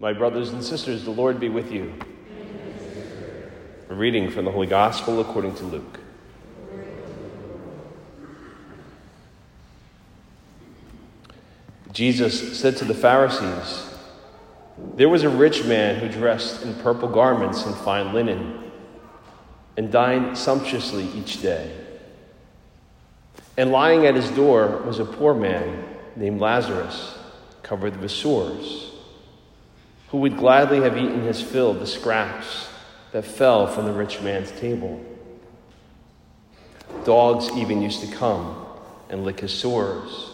My brothers and sisters, the Lord be with you. A reading from the Holy Gospel according to Luke. Jesus said to the Pharisees, There was a rich man who dressed in purple garments and fine linen, and dined sumptuously each day. And lying at his door was a poor man named Lazarus, covered with sores, who would gladly have eaten his fill of the scraps that fell from the rich man's table. Dogs even used to come and lick his sores.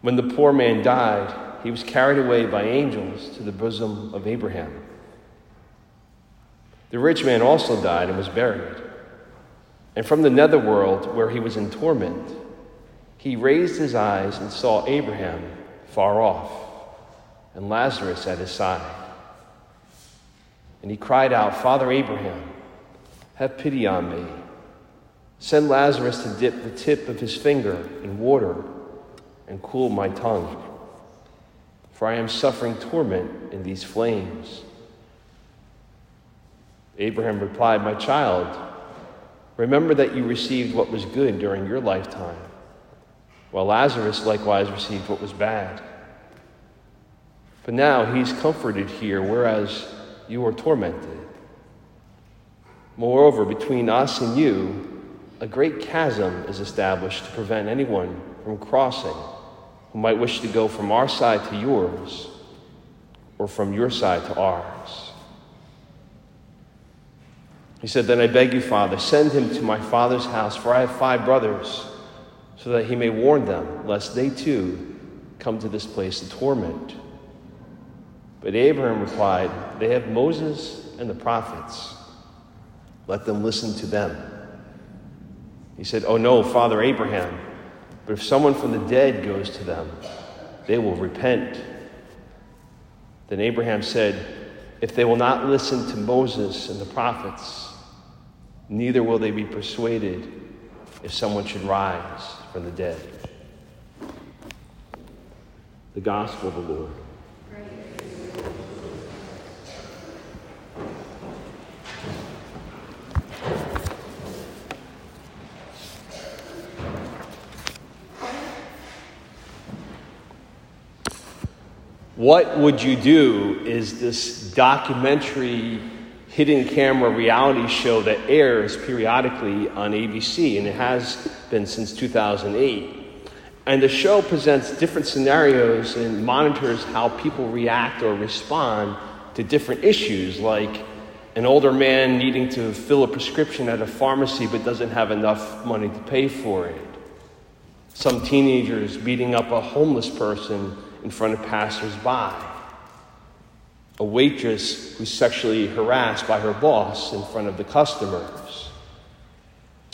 When the poor man died, he was carried away by angels to the bosom of Abraham. The rich man also died and was buried. And from the netherworld, where he was in torment, he raised his eyes and saw Abraham far off and Lazarus at his side. And he cried out, Father Abraham, have pity on me. Send Lazarus to dip the tip of his finger in water and cool my tongue, for I am suffering torment in these flames. Abraham replied, My child, remember that you received what was good during your lifetime, while Lazarus likewise received what was bad. But now he's comforted here, whereas you are tormented. Moreover, between us and you, a great chasm is established to prevent anyone from crossing who might wish to go from our side to yours or from your side to ours. He said, Then I beg you, Father, send him to my father's house, for I have five brothers, so that he may warn them, lest they too come to this place to torment. But Abraham replied, They have Moses and the prophets. Let them listen to them. He said, Oh no, Father Abraham, but if someone from the dead goes to them, they will repent. Then Abraham said, If they will not listen to Moses and the prophets, neither will they be persuaded if someone should rise from the dead. The Gospel of the Lord. What Would You Do is this documentary hidden camera reality show that airs periodically on ABC, and it has been since 2008. And the show presents different scenarios and monitors how people react or respond to different issues, like an older man needing to fill a prescription at a pharmacy but doesn't have enough money to pay for it, some teenagers beating up a homeless person in front of passersby. A waitress who's sexually harassed by her boss in front of the customers.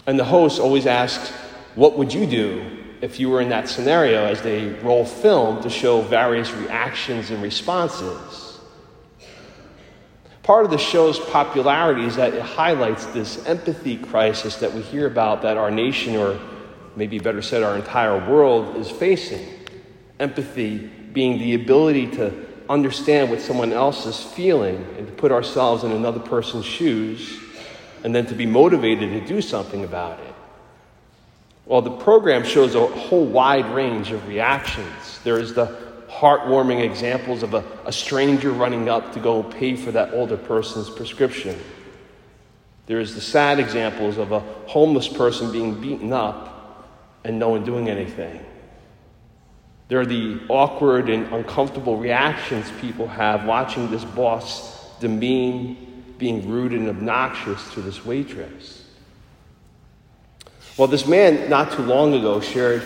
And the host always asks, What would you do if you were in that scenario as they roll film to show various reactions and responses? Part of the show's popularity is that it highlights this empathy crisis that we hear about that our nation, or maybe better said, our entire world, is facing. Empathy being the ability to understand what someone else is feeling and to put ourselves in another person's shoes and then to be motivated to do something about it. Well, the program shows a whole wide range of reactions. There is the heartwarming examples of a, a stranger running up to go pay for that older person's prescription. There is the sad examples of a homeless person being beaten up and no one doing anything. There are the awkward and uncomfortable reactions people have watching this boss demean, being rude and obnoxious to this waitress. Well, this man not too long ago shared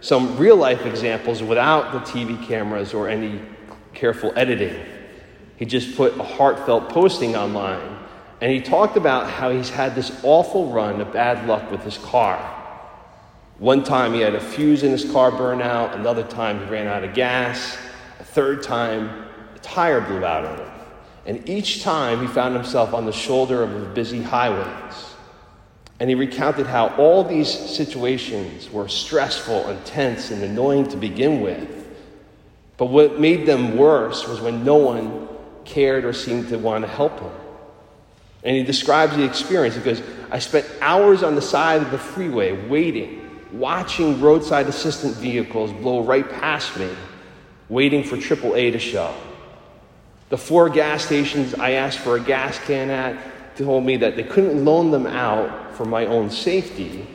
some real life examples without the TV cameras or any careful editing. He just put a heartfelt posting online and he talked about how he's had this awful run of bad luck with his car. One time he had a fuse in his car burn out, another time he ran out of gas, a third time a tire blew out on him. And each time he found himself on the shoulder of the busy highways. And he recounted how all these situations were stressful and tense and annoying to begin with. But what made them worse was when no one cared or seemed to want to help him. And he describes the experience. He goes, I spent hours on the side of the freeway waiting, watching roadside assistant vehicles blow right past me, waiting for AAA to show. The four gas stations I asked for a gas can at told me that they couldn't loan them out for my own safety,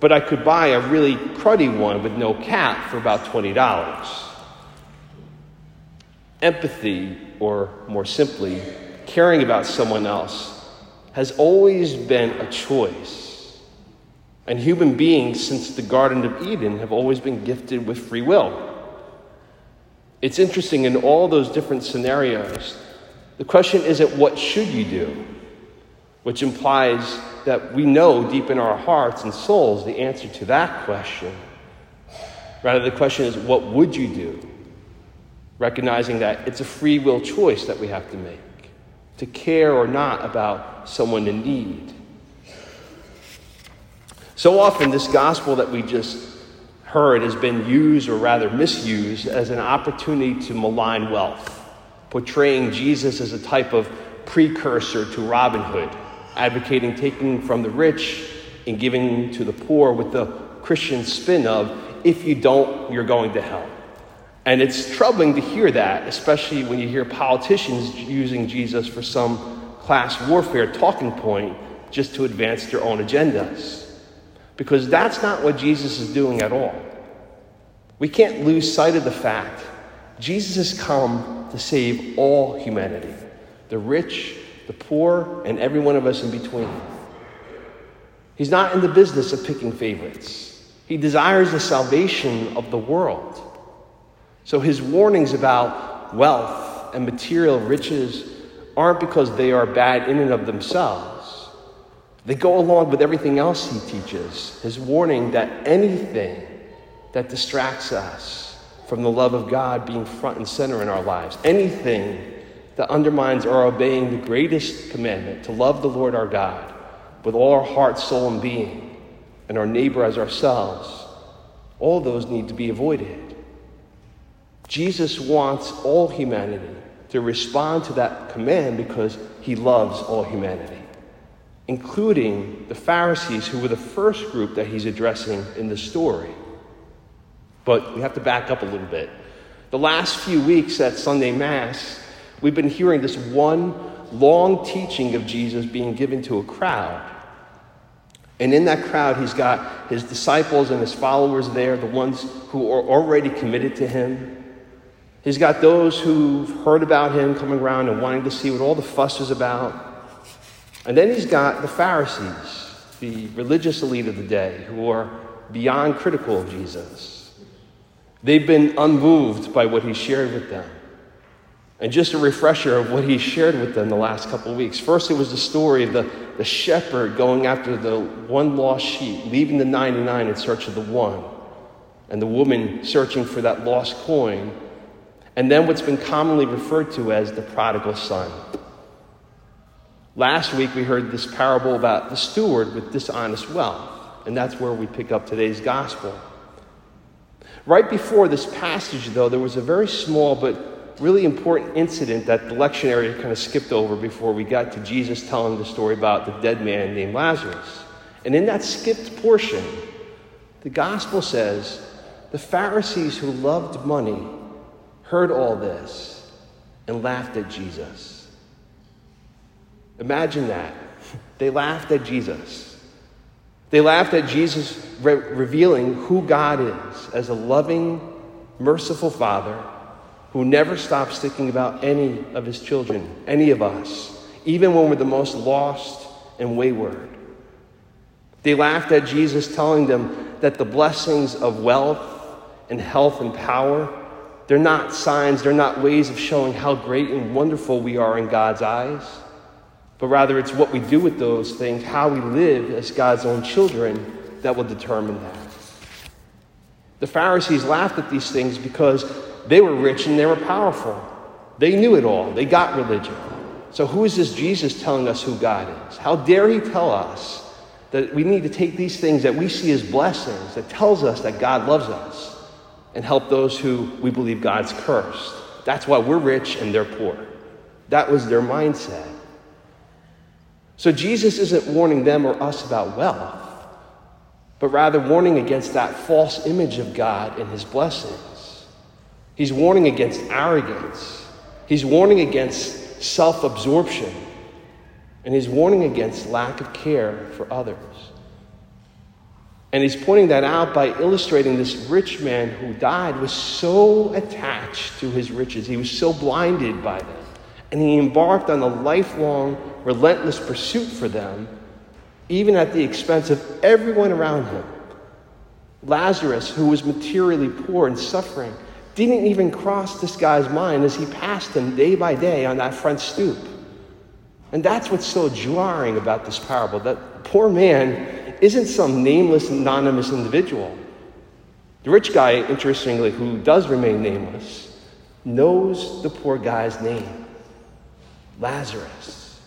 but I could buy a really cruddy one with no cap for about $20. Empathy, or more simply, caring about someone else, has always been a choice. And human beings, since the Garden of Eden, have always been gifted with free will. It's interesting in all those different scenarios, the question isn't what should you do, which implies that we know deep in our hearts and souls the answer to that question. Rather, the question is, what would you do? recognizing that it's a free will choice that we have to make to care or not about someone in need. So often, this gospel that we just heard has been used, or rather misused, as an opportunity to malign wealth, portraying Jesus as a type of precursor to Robin Hood, advocating taking from the rich and giving to the poor with the Christian spin of, if you don't, you're going to hell. And it's troubling to hear that, especially when you hear politicians using Jesus for some class warfare talking point just to advance their own agendas. Because that's not what Jesus is doing at all. We can't lose sight of the fact Jesus has come to save all humanity the rich, the poor, and every one of us in between. He's not in the business of picking favorites, He desires the salvation of the world. So his warnings about wealth and material riches aren't because they are bad in and of themselves. They go along with everything else he teaches. His warning that anything that distracts us from the love of God being front and center in our lives, anything that undermines our obeying the greatest commandment to love the Lord our God with all our heart, soul, and being, and our neighbor as ourselves, all those need to be avoided. Jesus wants all humanity to respond to that command because he loves all humanity, including the Pharisees, who were the first group that he's addressing in the story. But we have to back up a little bit. The last few weeks at Sunday Mass, we've been hearing this one long teaching of Jesus being given to a crowd. And in that crowd, he's got his disciples and his followers there, the ones who are already committed to him. He's got those who've heard about him coming around and wanting to see what all the fuss is about. And then he's got the Pharisees, the religious elite of the day, who are beyond critical of Jesus. They've been unmoved by what he shared with them. And just a refresher of what he shared with them the last couple of weeks. First, it was the story of the, the shepherd going after the one lost sheep, leaving the 99 in search of the one, and the woman searching for that lost coin and then what's been commonly referred to as the prodigal son. Last week we heard this parable about the steward with dishonest wealth, and that's where we pick up today's gospel. Right before this passage, though, there was a very small but really important incident that the lectionary kind of skipped over before we got to Jesus telling the story about the dead man named Lazarus. And in that skipped portion, the gospel says the Pharisees who loved money heard all this and laughed at Jesus. Imagine that. They laughed at Jesus. They laughed at Jesus re- revealing who God is as a loving, merciful Father who never stops thinking about any of his children, any of us, even when we're the most lost and wayward. They laughed at Jesus telling them that the blessings of wealth and health and power they're not signs, they're not ways of showing how great and wonderful we are in God's eyes, but rather it's what we do with those things, how we live as God's own children, that will determine that. The Pharisees laughed at these things because they were rich and they were powerful. They knew it all, they got religion. So, who is this Jesus telling us who God is? How dare he tell us that we need to take these things that we see as blessings, that tells us that God loves us, and help those who we believe God's cursed. That's why we're rich and they're poor. That was their mindset. So Jesus isn't warning them or us about wealth, but rather warning against that false image of God and his blessings. He's warning against arrogance. He's warning against self absorption. And he's warning against lack of care for others. And he's pointing that out by illustrating this rich man who died was so attached to his riches. He was so blinded by them. And he embarked on a lifelong, relentless pursuit for them, even at the expense of everyone around him. Lazarus, who was materially poor and suffering, didn't even cross this guy's mind as he passed him day by day on that front stoop. And that's what's so jarring about this parable that poor man isn't some nameless, anonymous individual. The rich guy, interestingly, who does remain nameless, knows the poor guy's name Lazarus.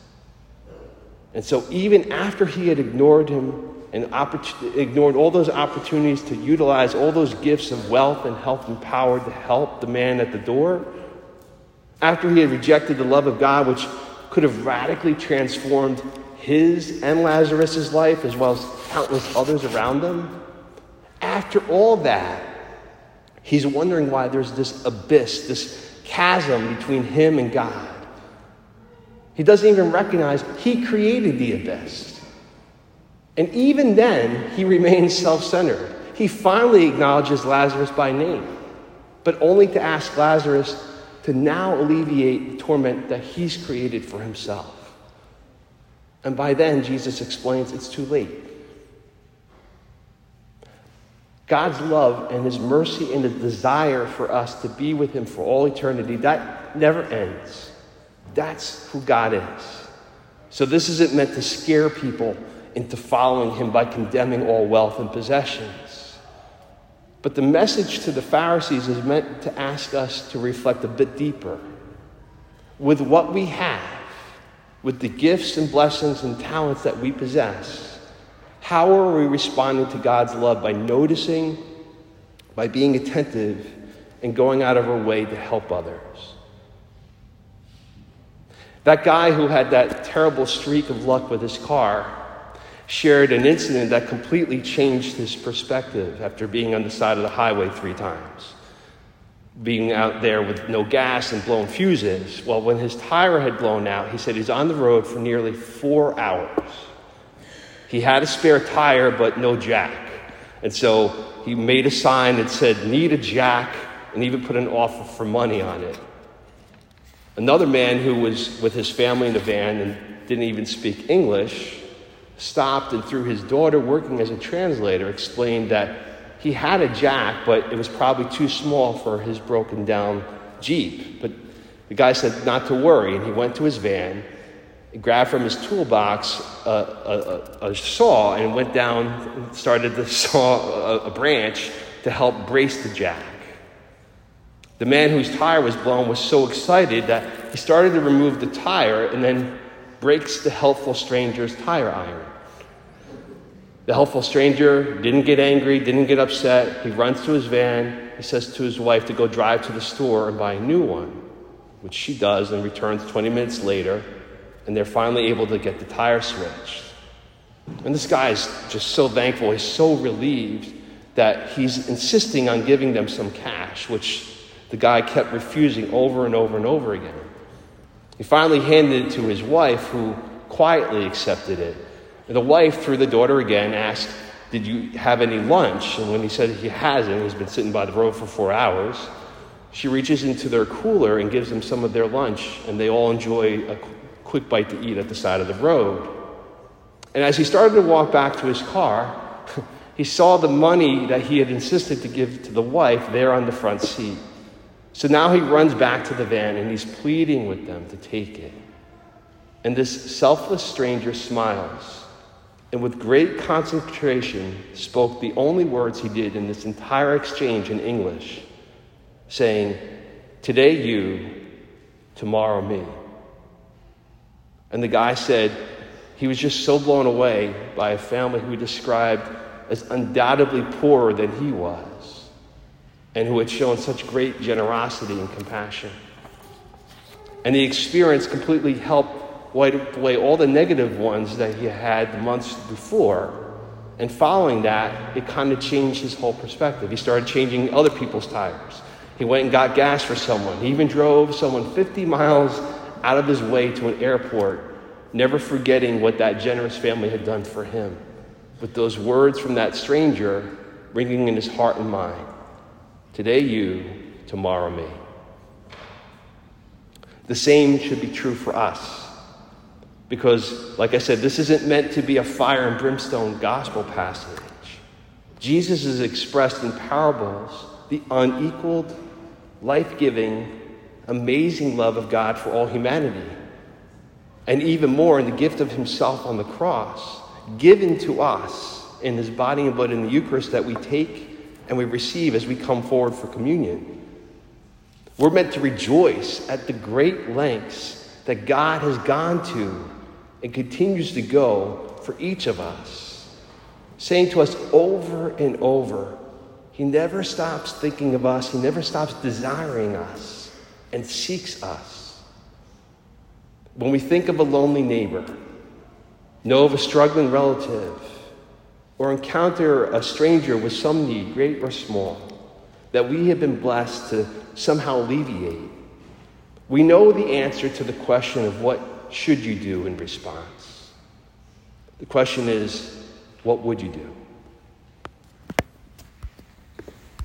And so, even after he had ignored him and ignored all those opportunities to utilize all those gifts of wealth and health and power to help the man at the door, after he had rejected the love of God, which could have radically transformed his and Lazarus' life, as well as countless others around them. After all that, he's wondering why there's this abyss, this chasm between him and God. He doesn't even recognize he created the abyss. And even then, he remains self centered. He finally acknowledges Lazarus by name, but only to ask Lazarus to now alleviate the torment that he's created for himself. And by then, Jesus explains it's too late. God's love and his mercy and the desire for us to be with him for all eternity, that never ends. That's who God is. So, this isn't meant to scare people into following him by condemning all wealth and possessions. But the message to the Pharisees is meant to ask us to reflect a bit deeper. With what we have, with the gifts and blessings and talents that we possess, how are we responding to God's love by noticing, by being attentive, and going out of our way to help others? That guy who had that terrible streak of luck with his car shared an incident that completely changed his perspective after being on the side of the highway three times being out there with no gas and blown fuses. Well, when his tire had blown out, he said he's on the road for nearly four hours. He had a spare tire, but no jack. And so he made a sign that said, Need a jack, and even put an offer for money on it. Another man who was with his family in the van and didn't even speak English stopped and, through his daughter working as a translator, explained that he had a jack, but it was probably too small for his broken down Jeep. But the guy said not to worry, and he went to his van, grabbed from his toolbox a, a, a saw, and went down and started to saw a, a branch to help brace the jack. The man whose tire was blown was so excited that he started to remove the tire and then breaks the helpful stranger's tire iron. The helpful stranger didn't get angry, didn't get upset. He runs to his van. He says to his wife to go drive to the store and buy a new one, which she does and returns 20 minutes later. And they're finally able to get the tire switched. And this guy is just so thankful. He's so relieved that he's insisting on giving them some cash, which the guy kept refusing over and over and over again. He finally handed it to his wife, who quietly accepted it And the wife, through the daughter again, asked, Did you have any lunch? And when he said he hasn't, he's been sitting by the road for four hours, she reaches into their cooler and gives them some of their lunch, and they all enjoy a quick bite to eat at the side of the road. And as he started to walk back to his car, he saw the money that he had insisted to give to the wife there on the front seat. So now he runs back to the van and he's pleading with them to take it. And this selfless stranger smiles and with great concentration spoke the only words he did in this entire exchange in English, saying, Today you, tomorrow me. And the guy said he was just so blown away by a family who he described as undoubtedly poorer than he was. And who had shown such great generosity and compassion. And the experience completely helped wipe away all the negative ones that he had months before. And following that, it kind of changed his whole perspective. He started changing other people's tires. He went and got gas for someone. He even drove someone 50 miles out of his way to an airport, never forgetting what that generous family had done for him. With those words from that stranger ringing in his heart and mind Today you, tomorrow me. The same should be true for us. Because, like I said, this isn't meant to be a fire and brimstone gospel passage. Jesus is expressed in parables the unequaled, life giving, amazing love of God for all humanity. And even more in the gift of Himself on the cross, given to us in His body and blood in the Eucharist that we take and we receive as we come forward for communion. We're meant to rejoice at the great lengths that God has gone to and continues to go for each of us, saying to us over and over, He never stops thinking of us, He never stops desiring us and seeks us. When we think of a lonely neighbor, know of a struggling relative, or encounter a stranger with some need, great or small, that we have been blessed to somehow alleviate, we know the answer to the question of what should you do in response. The question is, what would you do?